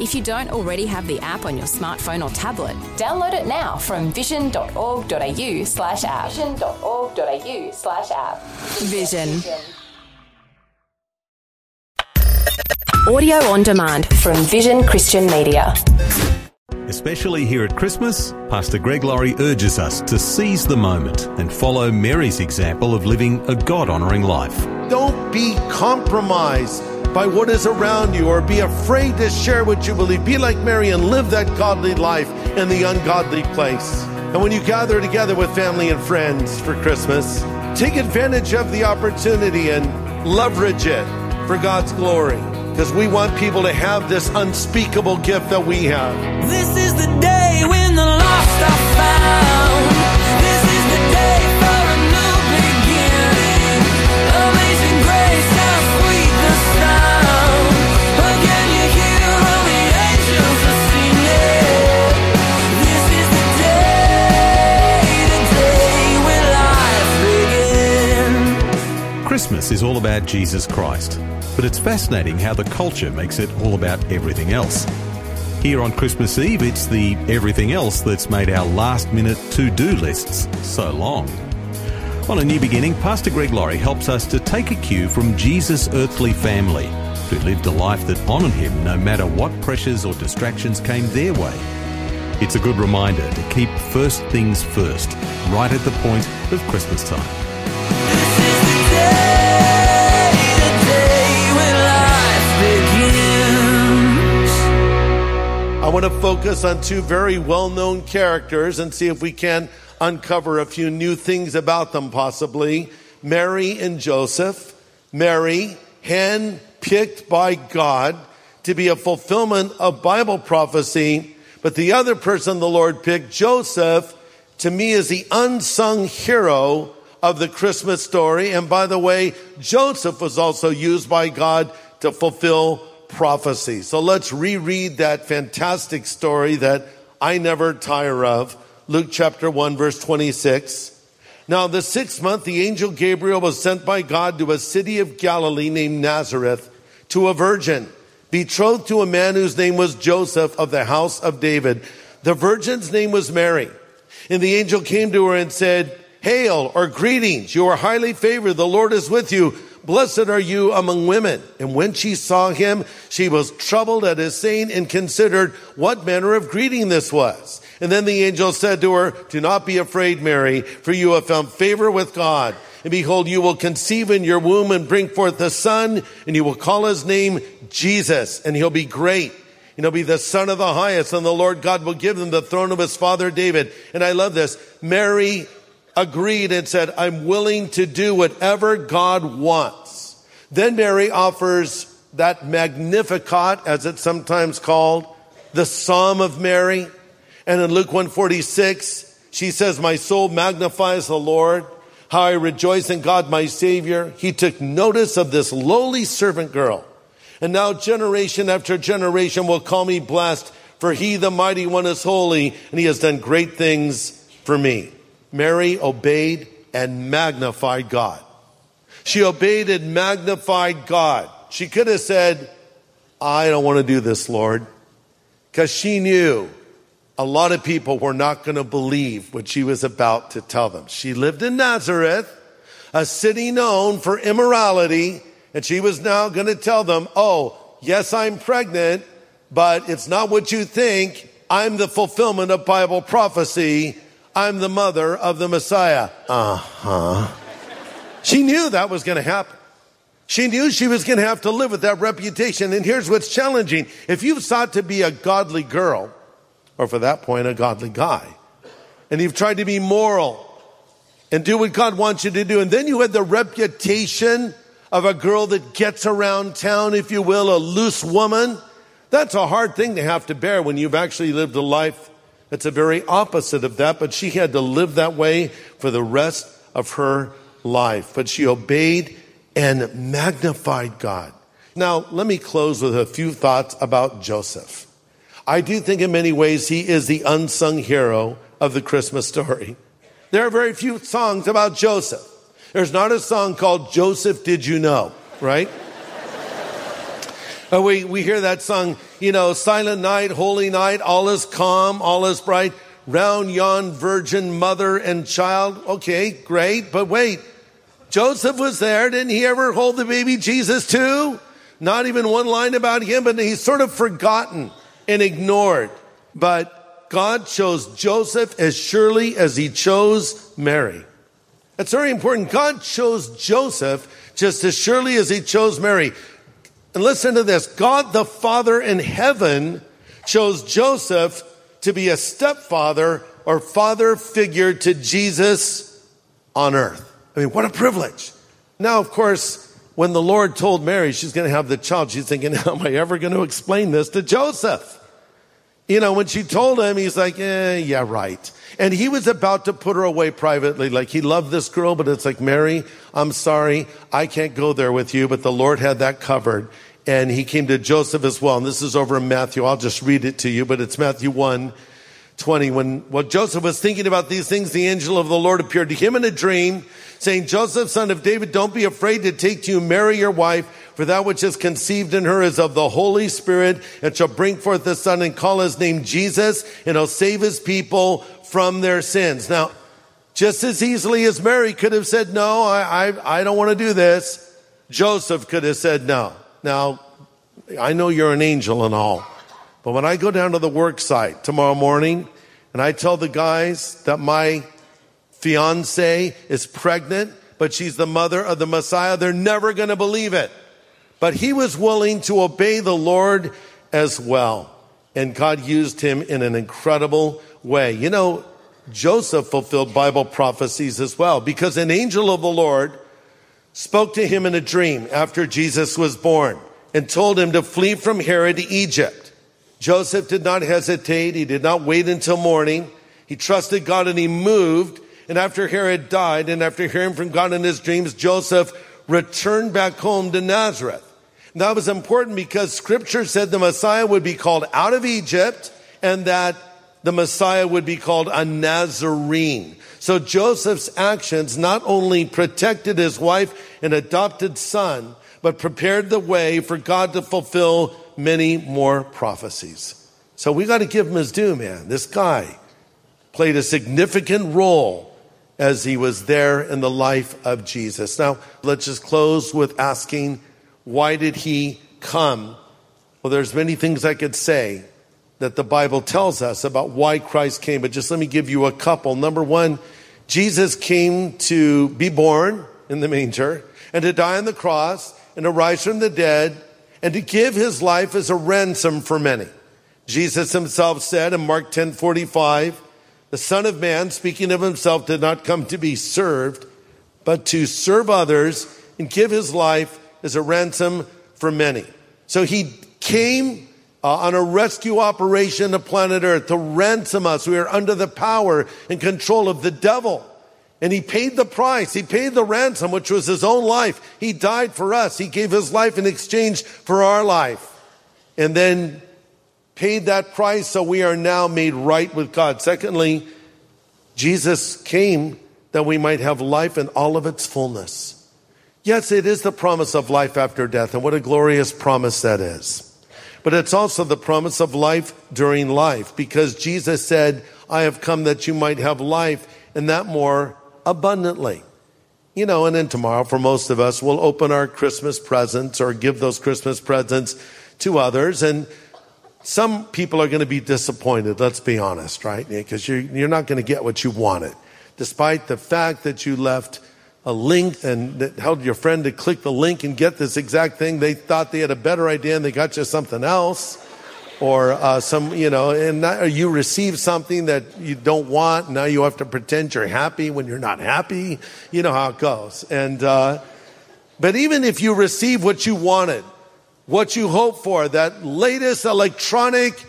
If you don't already have the app on your smartphone or tablet, download it now from vision.org.au slash app. Vision.org.au slash app. Vision. Audio on demand from Vision Christian Media. Especially here at Christmas, Pastor Greg Laurie urges us to seize the moment and follow Mary's example of living a God honouring life. Don't be compromised by what is around you or be afraid to share what you believe. Be like Mary and live that godly life in the ungodly place. And when you gather together with family and friends for Christmas, take advantage of the opportunity and leverage it for God's glory. Because we want people to have this unspeakable gift that we have. This is the day Christmas is all about Jesus Christ, but it's fascinating how the culture makes it all about everything else. Here on Christmas Eve, it's the everything else that's made our last minute to do lists so long. On A New Beginning, Pastor Greg Laurie helps us to take a cue from Jesus' earthly family, who lived a life that honoured him no matter what pressures or distractions came their way. It's a good reminder to keep first things first, right at the point of Christmas time. Want to focus on two very well known characters and see if we can uncover a few new things about them, possibly. Mary and Joseph. Mary, hand picked by God to be a fulfillment of Bible prophecy, but the other person the Lord picked, Joseph, to me is the unsung hero of the Christmas story. And by the way, Joseph was also used by God to fulfill prophecy. So let's reread that fantastic story that I never tire of. Luke chapter 1 verse 26. Now the sixth month, the angel Gabriel was sent by God to a city of Galilee named Nazareth to a virgin betrothed to a man whose name was Joseph of the house of David. The virgin's name was Mary. And the angel came to her and said, Hail or greetings. You are highly favored. The Lord is with you. Blessed are you among women. And when she saw him, she was troubled at his saying and considered what manner of greeting this was. And then the angel said to her, Do not be afraid, Mary, for you have found favor with God. And behold, you will conceive in your womb and bring forth a son, and you will call his name Jesus, and he'll be great. And he'll be the son of the highest, and the Lord God will give him the throne of his father David. And I love this. Mary agreed and said, I'm willing to do whatever God wants. Then Mary offers that Magnificat, as it's sometimes called, the Psalm of Mary. And in Luke 146, she says, My soul magnifies the Lord, how I rejoice in God my Savior. He took notice of this lowly servant girl. And now generation after generation will call me blessed, for he, the mighty one, is holy, and he has done great things for me. Mary obeyed and magnified God. She obeyed and magnified God. She could have said, I don't want to do this, Lord, because she knew a lot of people were not going to believe what she was about to tell them. She lived in Nazareth, a city known for immorality, and she was now going to tell them, oh, yes, I'm pregnant, but it's not what you think. I'm the fulfillment of Bible prophecy. I'm the mother of the Messiah. Uh huh. She knew that was going to happen. She knew she was going to have to live with that reputation. And here's what's challenging. If you've sought to be a godly girl, or for that point, a godly guy, and you've tried to be moral and do what God wants you to do, and then you had the reputation of a girl that gets around town, if you will, a loose woman, that's a hard thing to have to bear when you've actually lived a life It's a very opposite of that, but she had to live that way for the rest of her life. But she obeyed and magnified God. Now, let me close with a few thoughts about Joseph. I do think in many ways he is the unsung hero of the Christmas story. There are very few songs about Joseph. There's not a song called Joseph Did You Know, right? Uh, we, we hear that song, you know, silent night, holy night, all is calm, all is bright, round yon virgin mother and child. Okay, great, but wait. Joseph was there. Didn't he ever hold the baby Jesus too? Not even one line about him, but he's sort of forgotten and ignored. But God chose Joseph as surely as he chose Mary. That's very important. God chose Joseph just as surely as he chose Mary. And listen to this. God the Father in heaven chose Joseph to be a stepfather or father figure to Jesus on earth. I mean, what a privilege. Now, of course, when the Lord told Mary she's going to have the child, she's thinking, how am I ever going to explain this to Joseph? You know, when she told him, he's like, eh, yeah, right. And he was about to put her away privately. Like he loved this girl, but it's like, Mary, I'm sorry. I can't go there with you. But the Lord had that covered. And he came to Joseph as well. And this is over in Matthew. I'll just read it to you, but it's Matthew 1, 20. When, while Joseph was thinking about these things, the angel of the Lord appeared to him in a dream saying, Joseph, son of David, don't be afraid to take to you Mary, your wife, for that which is conceived in her is of the Holy Spirit and shall bring forth the son and call his name Jesus and he'll save his people from their sins. Now, just as easily as Mary could have said, no, I, I, I don't want to do this. Joseph could have said no. Now, I know you're an angel and all, but when I go down to the work site tomorrow morning and I tell the guys that my fiance is pregnant, but she's the mother of the Messiah, they're never going to believe it. But he was willing to obey the Lord as well. And God used him in an incredible way. You know, Joseph fulfilled Bible prophecies as well because an angel of the Lord spoke to him in a dream after Jesus was born and told him to flee from Herod to Egypt. Joseph did not hesitate. He did not wait until morning. He trusted God and he moved and after Herod died, and after hearing from God in his dreams, Joseph returned back home to Nazareth. That was important because scripture said the Messiah would be called out of Egypt and that the Messiah would be called a Nazarene. So Joseph's actions not only protected his wife and adopted son, but prepared the way for God to fulfill many more prophecies. So we got to give him his due, man. This guy played a significant role as he was there in the life of Jesus. Now, let's just close with asking, why did he come? Well, there's many things I could say that the Bible tells us about why Christ came, but just let me give you a couple. Number one, Jesus came to be born in the manger and to die on the cross and to rise from the dead and to give his life as a ransom for many. Jesus himself said in Mark 10 45, the Son of Man, speaking of himself, did not come to be served, but to serve others and give his life as a ransom for many. So he came uh, on a rescue operation to planet Earth to ransom us. We are under the power and control of the devil. And he paid the price. He paid the ransom, which was his own life. He died for us. He gave his life in exchange for our life. And then paid that price, so we are now made right with God. Secondly, Jesus came that we might have life in all of its fullness. Yes, it is the promise of life after death, and what a glorious promise that is. But it's also the promise of life during life, because Jesus said, I have come that you might have life, and that more abundantly. You know, and then tomorrow, for most of us, we'll open our Christmas presents or give those Christmas presents to others. And some people are going to be disappointed, let's be honest, right? Because you're, not going to get what you wanted. Despite the fact that you left a link and that held your friend to click the link and get this exact thing, they thought they had a better idea and they got you something else. Or uh, some, you know, and not, or you receive something that you don't want. Now you have to pretend you're happy when you're not happy. You know how it goes. And, uh, but even if you receive what you wanted, what you hope for, that latest electronic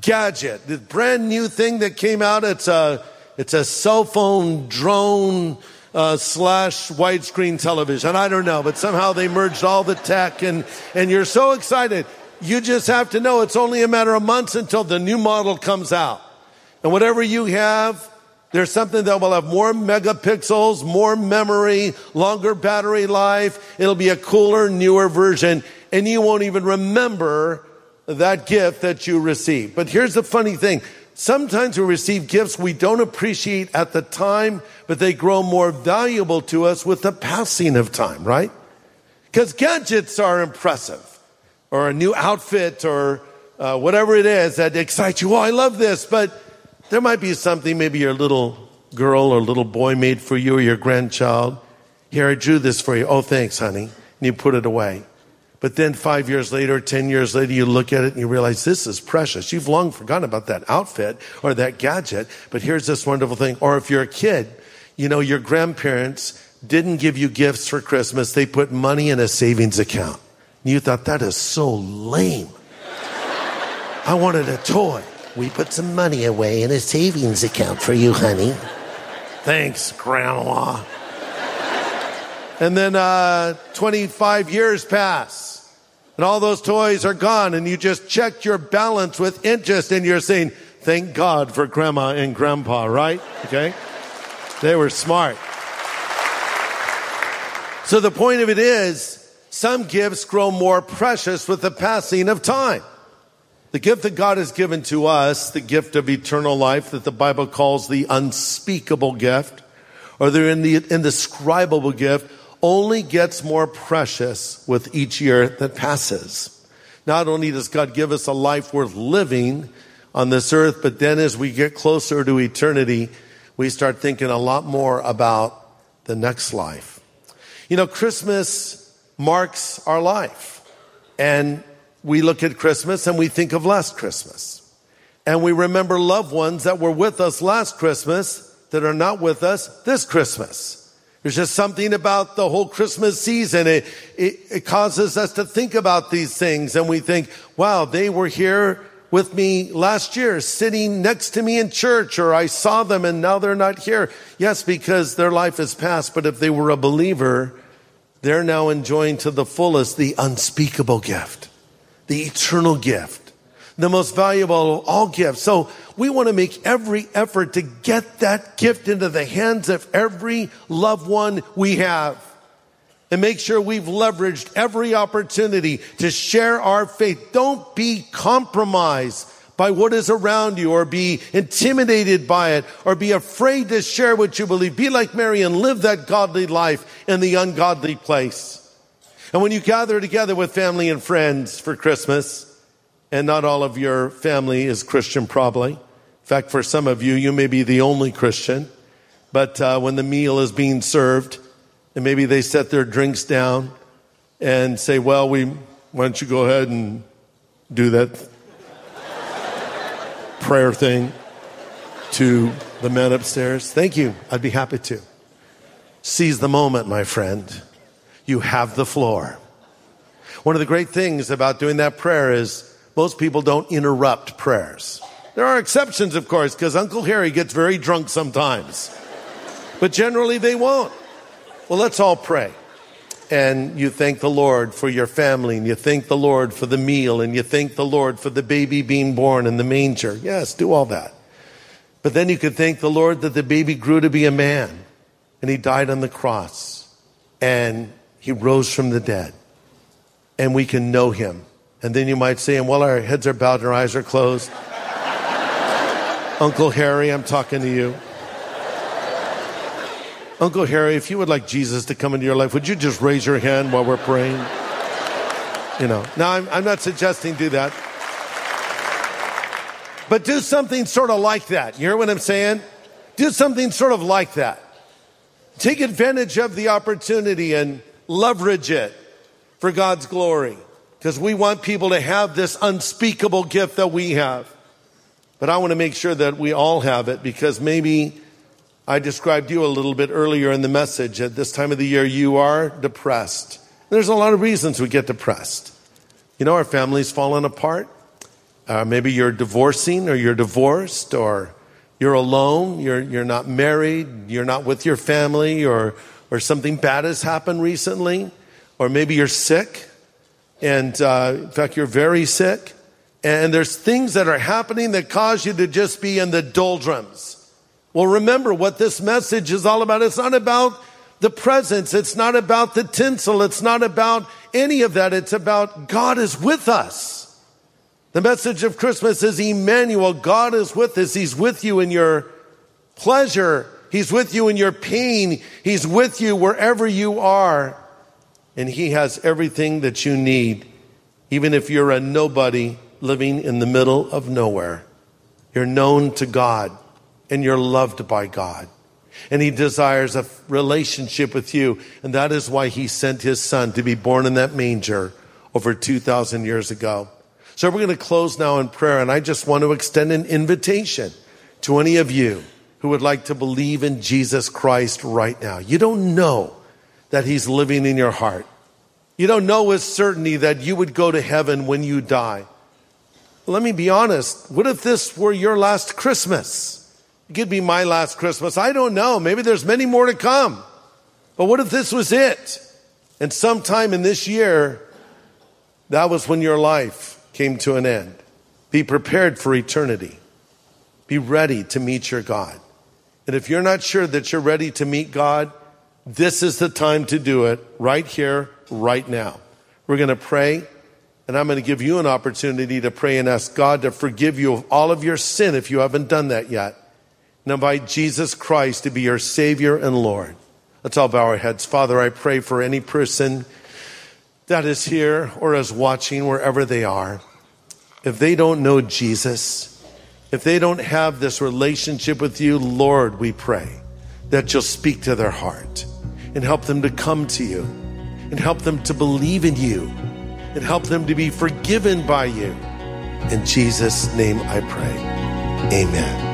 gadget, the brand new thing that came out. It's a, it's a cell phone drone uh, slash widescreen television. I don't know, but somehow they merged all the tech and, and you're so excited. You just have to know it's only a matter of months until the new model comes out. And whatever you have, there's something that will have more megapixels, more memory, longer battery life. It'll be a cooler, newer version, and you won't even remember that gift that you received. But here's the funny thing. Sometimes we receive gifts we don't appreciate at the time, but they grow more valuable to us with the passing of time, right? Because gadgets are impressive, or a new outfit, or uh, whatever it is that excites you. Oh, I love this, but there might be something maybe your little girl or little boy made for you or your grandchild. Here, I drew this for you. Oh, thanks, honey. And you put it away. But then five years later, 10 years later, you look at it and you realize this is precious. You've long forgotten about that outfit or that gadget, but here's this wonderful thing. Or if you're a kid, you know, your grandparents didn't give you gifts for Christmas. They put money in a savings account. And you thought that is so lame. I wanted a toy. We put some money away in a savings account for you, honey. Thanks, Grandma. And then uh, 25 years pass, and all those toys are gone, and you just checked your balance with interest, and you're saying, Thank God for Grandma and Grandpa, right? Okay? They were smart. So the point of it is, some gifts grow more precious with the passing of time. The gift that God has given to us, the gift of eternal life that the Bible calls the unspeakable gift, or the indescribable gift, only gets more precious with each year that passes. Not only does God give us a life worth living on this earth, but then as we get closer to eternity, we start thinking a lot more about the next life. You know, Christmas marks our life. And we look at Christmas and we think of last Christmas. And we remember loved ones that were with us last Christmas that are not with us this Christmas. There's just something about the whole Christmas season. It, it, it, causes us to think about these things and we think, wow, they were here with me last year, sitting next to me in church, or I saw them and now they're not here. Yes, because their life is past, but if they were a believer, they're now enjoying to the fullest the unspeakable gift, the eternal gift, the most valuable of all gifts. So we want to make every effort to get that gift into the hands of every loved one we have and make sure we've leveraged every opportunity to share our faith. Don't be compromised by what is around you or be intimidated by it or be afraid to share what you believe. Be like Mary and live that godly life in the ungodly place. And when you gather together with family and friends for Christmas, and not all of your family is Christian probably. In fact, for some of you, you may be the only Christian. But uh, when the meal is being served, and maybe they set their drinks down and say, well, we, why don't you go ahead and do that prayer thing to the men upstairs? Thank you. I'd be happy to. Seize the moment, my friend. You have the floor. One of the great things about doing that prayer is most people don't interrupt prayers. There are exceptions, of course, because Uncle Harry gets very drunk sometimes. But generally they won't. Well, let's all pray. And you thank the Lord for your family, and you thank the Lord for the meal, and you thank the Lord for the baby being born in the manger. Yes, do all that. But then you could thank the Lord that the baby grew to be a man, and he died on the cross, and he rose from the dead, and we can know him. And then you might say, and while our heads are bowed and our eyes are closed, Uncle Harry, I'm talking to you. Uncle Harry, if you would like Jesus to come into your life, would you just raise your hand while we're praying? You know, now I'm, I'm not suggesting do that. But do something sort of like that. You hear what I'm saying? Do something sort of like that. Take advantage of the opportunity and leverage it for God's glory. Because we want people to have this unspeakable gift that we have. But I want to make sure that we all have it because maybe I described you a little bit earlier in the message. At this time of the year, you are depressed. There's a lot of reasons we get depressed. You know, our family's fallen apart. Uh, maybe you're divorcing or you're divorced or you're alone, you're, you're not married, you're not with your family, or, or something bad has happened recently, or maybe you're sick, and uh, in fact, you're very sick, and there's things that are happening that cause you to just be in the doldrums. Well, remember what this message is all about. It's not about the presents, it's not about the tinsel, it's not about any of that. It's about God is with us. The message of Christmas is Emmanuel. God is with us. He's with you in your pleasure. He's with you in your pain. He's with you wherever you are. And He has everything that you need, even if you're a nobody living in the middle of nowhere. You're known to God and you're loved by God. And He desires a relationship with you. And that is why He sent His Son to be born in that manger over 2,000 years ago. So we're going to close now in prayer, and I just want to extend an invitation to any of you who would like to believe in Jesus Christ right now. You don't know that He's living in your heart. You don't know with certainty that you would go to heaven when you die. Let me be honest. What if this were your last Christmas? It could be my last Christmas. I don't know. Maybe there's many more to come. But what if this was it? And sometime in this year, that was when your life came to an end. Be prepared for eternity. Be ready to meet your God. And if you're not sure that you're ready to meet God, this is the time to do it right here, right now. We're going to pray, and I'm going to give you an opportunity to pray and ask God to forgive you of all of your sin if you haven't done that yet. And invite Jesus Christ to be your Savior and Lord. Let's all bow our heads. Father, I pray for any person that is here or is watching wherever they are, if they don't know Jesus, if they don't have this relationship with you, Lord, we pray that you'll speak to their heart and help them to come to you and help them to believe in you and help them to be forgiven by you. In Jesus' name I pray. Amen.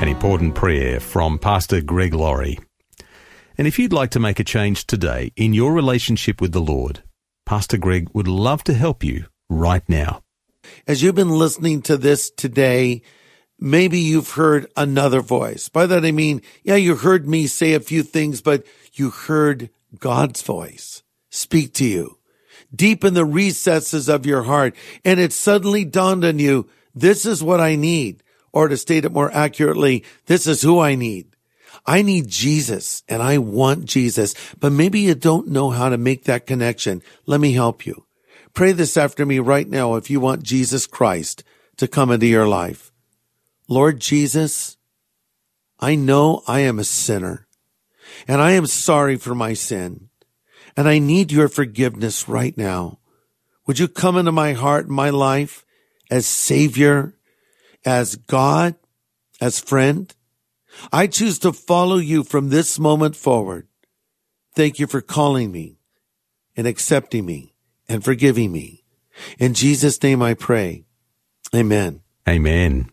An important prayer from Pastor Greg Laurie. And if you'd like to make a change today in your relationship with the Lord, Pastor Greg would love to help you right now. As you've been listening to this today, maybe you've heard another voice. By that I mean, yeah, you heard me say a few things, but you heard God's voice speak to you deep in the recesses of your heart. And it suddenly dawned on you, this is what I need. Or to state it more accurately, this is who I need. I need Jesus and I want Jesus, but maybe you don't know how to make that connection. Let me help you. Pray this after me right now if you want Jesus Christ to come into your life. Lord Jesus, I know I am a sinner and I am sorry for my sin and I need your forgiveness right now. Would you come into my heart and my life as savior as God, as friend. I choose to follow you from this moment forward. Thank you for calling me and accepting me and forgiving me. In Jesus' name I pray. Amen. Amen.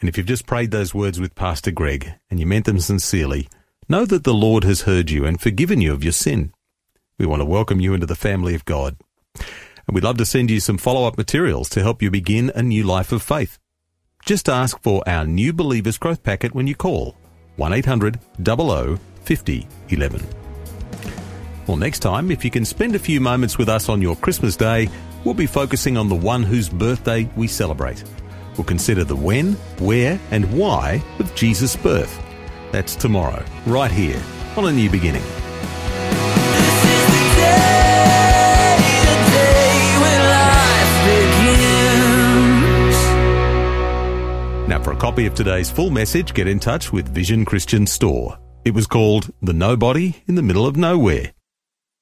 And if you've just prayed those words with Pastor Greg and you meant them sincerely, know that the Lord has heard you and forgiven you of your sin. We want to welcome you into the family of God. And we'd love to send you some follow up materials to help you begin a new life of faith. Just ask for our New Believers Growth Packet when you call 1800 00 50 11. Well, next time, if you can spend a few moments with us on your Christmas Day, we'll be focusing on the one whose birthday we celebrate. We'll consider the when, where, and why of Jesus' birth. That's tomorrow, right here on A New Beginning. This is the day, the day when life begins. Now, for a copy of today's full message, get in touch with Vision Christian Store. It was called The Nobody in the Middle of Nowhere.